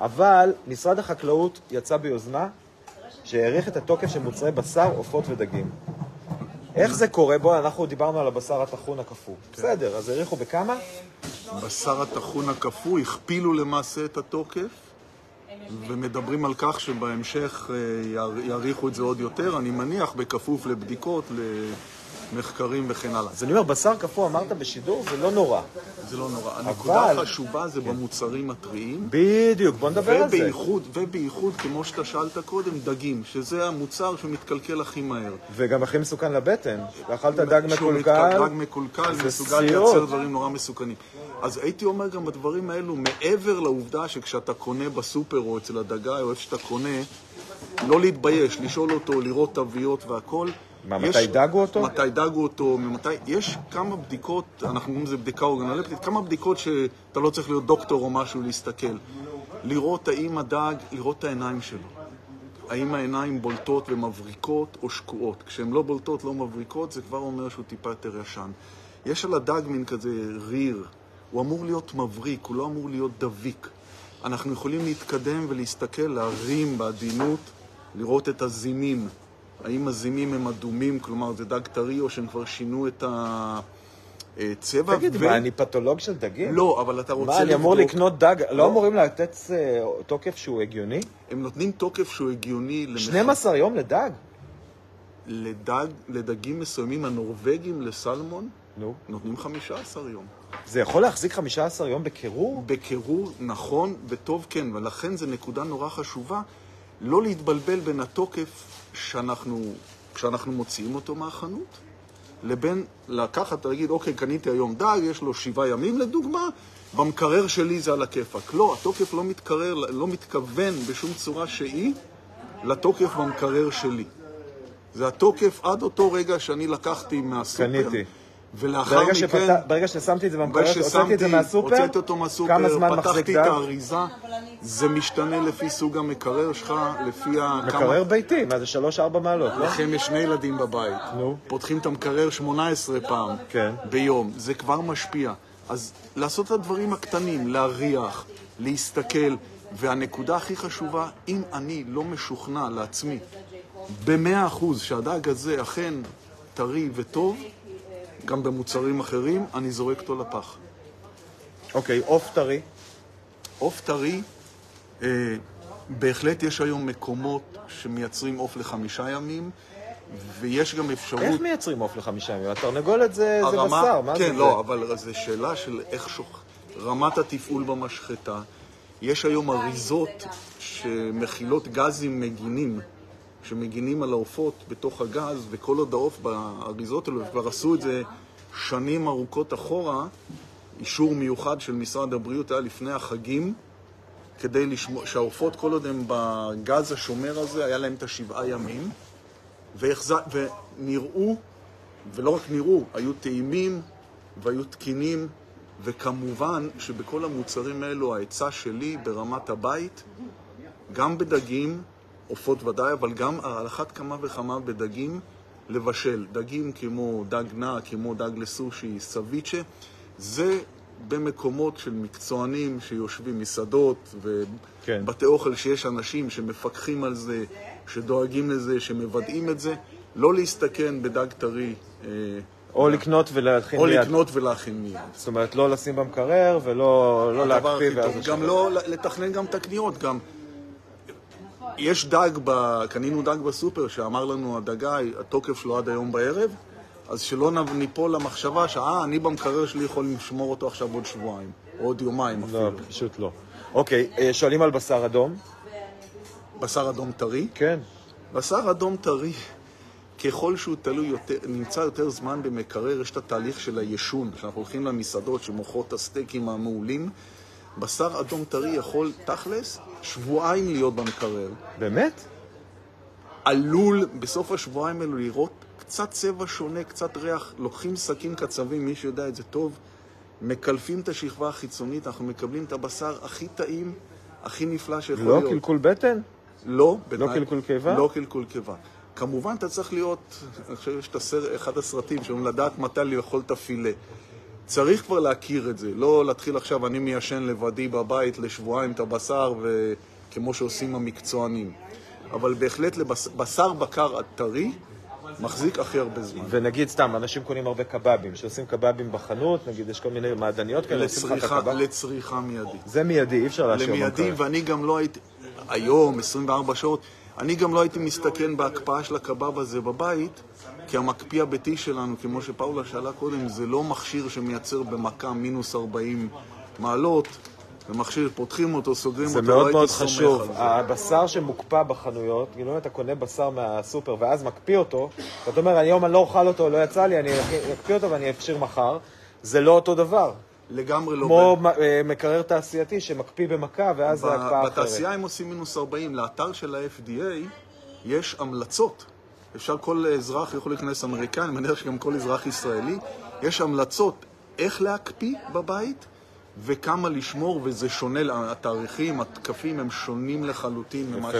אבל משרד החקלאות יצא ביוזמה שהאריך את התוקף של מוצרי בשר, עופות ודגים. איך זה קורה? בוא, אנחנו דיברנו על הבשר הטחון הקפוא. בסדר, אז האריכו בכמה? בשר הטחון הקפוא הכפילו למעשה את התוקף, ומדברים על כך שבהמשך אה, יאר- יאריכו את זה עוד יותר, אני מניח, בכפוף לבדיקות, למחקרים וכן הלאה. אז אני אומר, בשר קפוא אמרת בשידור, זה לא נורא. זה לא נורא. הנקודה אבל- החשובה זה במוצרים הטריים. בדיוק, בוא נדבר על זה. ובייחוד, ובייחוד, כמו שאתה שאלת קודם, דגים, שזה המוצר שמתקלקל הכי מהר. וגם הכי מסוכן לבטן. אכלת דג מקולקל, דג מקולקל, מסוגל. לייצר דברים נורא מסוכנים. אז הייתי אומר גם בדברים האלו, מעבר לעובדה שכשאתה קונה בסופר או אצל הדגאי או איפה שאתה קונה, לא להתבייש, לשאול אותו, לראות תוויות והכל. מה, יש- מתי דגו אותו? מתי דגו אותו, ממתי... יש כמה בדיקות, אנחנו קוראים לזה בדיקה אורגנלפטית, כמה בדיקות שאתה לא צריך להיות דוקטור או משהו להסתכל. לראות האם הדג, לראות את העיניים שלו. האם העיניים בולטות ומבריקות או שקועות. כשהן לא בולטות, לא מבריקות, זה כבר אומר שהוא טיפה יותר ישן. יש על הדג מין כזה ריר, הוא אמור להיות מבריק, הוא לא אמור להיות דביק. אנחנו יכולים להתקדם ולהסתכל, להרים בעדינות, לראות את הזימים. האם הזימים הם אדומים, כלומר זה דג טרי, או שהם כבר שינו את הצבע. תגיד, מה, אני פתולוג של דגים? לא, אבל אתה רוצה מה, אני אמור לבדוק- לקנות דג? לא לא. אמורים לתת אה, תוקף שהוא הגיוני? הם נותנים תוקף שהוא הגיוני למח- 12 יום לדג? לדג, לדגים מסוימים, הנורבגים לסלמון, נו. נותנים 15 יום. זה יכול להחזיק 15 יום בקירור? בקירור נכון וטוב כן, ולכן זו נקודה נורא חשובה לא להתבלבל בין התוקף שאנחנו, כשאנחנו מוציאים אותו מהחנות, לבין לקחת, להגיד, אוקיי, קניתי היום דג, יש לו שבעה ימים לדוגמה, במקרר שלי זה על הכיפאק. לא, התוקף לא מתקרר, לא מתכוון בשום צורה שהיא לתוקף במקרר שלי. זה התוקף עד אותו רגע שאני לקחתי מהסופר. קניתי. ולאחר ברגע, מכן... שפת... ברגע ששמתי את זה ברגע הוצאתי את זה מהסופר, הוצאתי אותו מהסופר, כמה זמן מחזיק פתחתי דג? את האריזה, זה משתנה לפי סוג המקרר שלך, לפי ה... מקרר ביתי, מה זה 3-4 מעלות, לא? לכם יש שני ילדים בבית. נו. פותחים את המקרר 18 פעם כן. ביום, זה כבר משפיע. אז לעשות את הדברים הקטנים, להריח, להסתכל, והנקודה הכי חשובה, אם אני לא משוכנע לעצמי במאה אחוז שהדג הזה אכן טרי וטוב, גם במוצרים אחרים, אני זורק אותו לפח. אוקיי, עוף טרי. עוף טרי, אה, בהחלט יש היום מקומות שמייצרים עוף לחמישה ימים, ויש גם אפשרות... איך מייצרים עוף לחמישה ימים? התרנגולת זה, זה בשר, מה כן, זה? לא, אבל זו שאלה של איך שוח... רמת התפעול במשחטה. יש היום אריזות שמכילות גזים מגינים, שמגינים על העופות בתוך הגז, וכל עוד העוף באריזות האלו, וכבר עשו את זה שנים ארוכות אחורה, אישור מיוחד של משרד הבריאות היה לפני החגים, כדי לשמור, שהעופות כל עוד הם בגז השומר הזה, היה להם את השבעה ימים, והחז... ונראו, ולא רק נראו, היו טעימים והיו תקינים, וכמובן שבכל המוצרים האלו העצה שלי ברמת הבית, גם בדגים, עופות ודאי, אבל גם על אחת כמה וכמה בדגים, לבשל. דגים כמו דג נע, כמו דג לסושי, סביצ'ה, זה במקומות של מקצוענים שיושבים מסעדות כן. ובתי אוכל שיש אנשים שמפקחים על זה, שדואגים לזה, שמוודאים את זה, לא להסתכן בדג טרי, אה, או לקנות ולהכין או מיד. לקנות ולהכין מיד. זאת אומרת, לא לשים במקרר ולא לא להקפיא. גם לא לתכנן גם את הקניות, גם... יש דג, ב... קנינו דג בסופר שאמר לנו הדגאי, התוקף שלו עד היום בערב, אז שלא ניפול למחשבה שאה, אני במקרר שלי יכול לשמור אותו עכשיו עוד שבועיים, או עוד יומיים לא, אפילו. פשוט לא. אוקיי, אה, שואלים על בשר אדום? בשר אדום טרי. כן. בשר אדום טרי, ככל שהוא תלוי יותר, נמצא יותר זמן במקרר, יש את התהליך של הישון, כשאנחנו הולכים למסעדות שמוכרות את הסטייקים המעולים, בשר אדום טרי יכול, תכלס, שבועיים להיות במקרר. באמת? עלול בסוף השבועיים האלו לראות קצת צבע שונה, קצת ריח, לוקחים סכין קצבים, מי שיודע את זה טוב, מקלפים את השכבה החיצונית, אנחנו מקבלים את הבשר הכי טעים, הכי נפלא שיכול לא להיות. קלקול בטן? לא. לא קלקול קיבה? לא קלקול קיבה. כמובן, אתה צריך להיות, אני חושב שיש את הסרט, אחד הסרטים שאומרים לדעת מתי לאכול את הפילה. צריך כבר להכיר את זה, לא להתחיל עכשיו, אני מיישן לבדי בבית לשבועיים את הבשר, וכמו שעושים המקצוענים. אבל בהחלט לבס... בשר בקר טרי מחזיק הכי הרבה זמן. ונגיד סתם, אנשים קונים הרבה קבבים, שעושים קבבים בחנות, נגיד יש כל מיני מעדניות כאלה, עושים לך את הקבב. לצריכה מיידית. זה מיידי, אי אפשר להשאיר למיידי, במקרר. ואני גם לא הייתי, היום, 24 שעות, אני גם לא הייתי מסתכן בהקפאה של הקבב הזה בבית, כי המקפיא הביתי שלנו, כמו שפאולה שאלה קודם, זה לא מכשיר שמייצר במכה מינוס 40 מעלות, זה מכשיר, פותחים אותו, סוגרים זה אותו, לא מאוד הייתי מאוד סומך חשוב. על זה. הבשר שמוקפא בחנויות, כאילו אם אתה קונה בשר מהסופר ואז מקפיא אותו, ואתה אומר, היום אני לא אוכל אותו, לא יצא לי, אני אקפיא אותו ואני אפשיר מחר, זה לא אותו דבר. לגמרי לא... כמו מ- אה, מקרר תעשייתי שמקפיא במכה ואז זה ב- הקפאה אחרת. בתעשייה הם עושים מינוס 40. לאתר של ה-FDA יש המלצות. אפשר, כל אזרח יכול להיכנס אמריקאי, אני מניח שגם כל אזרח ישראלי, יש המלצות איך להקפיא בבית וכמה לשמור, וזה שונה, התאריכים, התקפים הם שונים לחלוטין ממה יפה.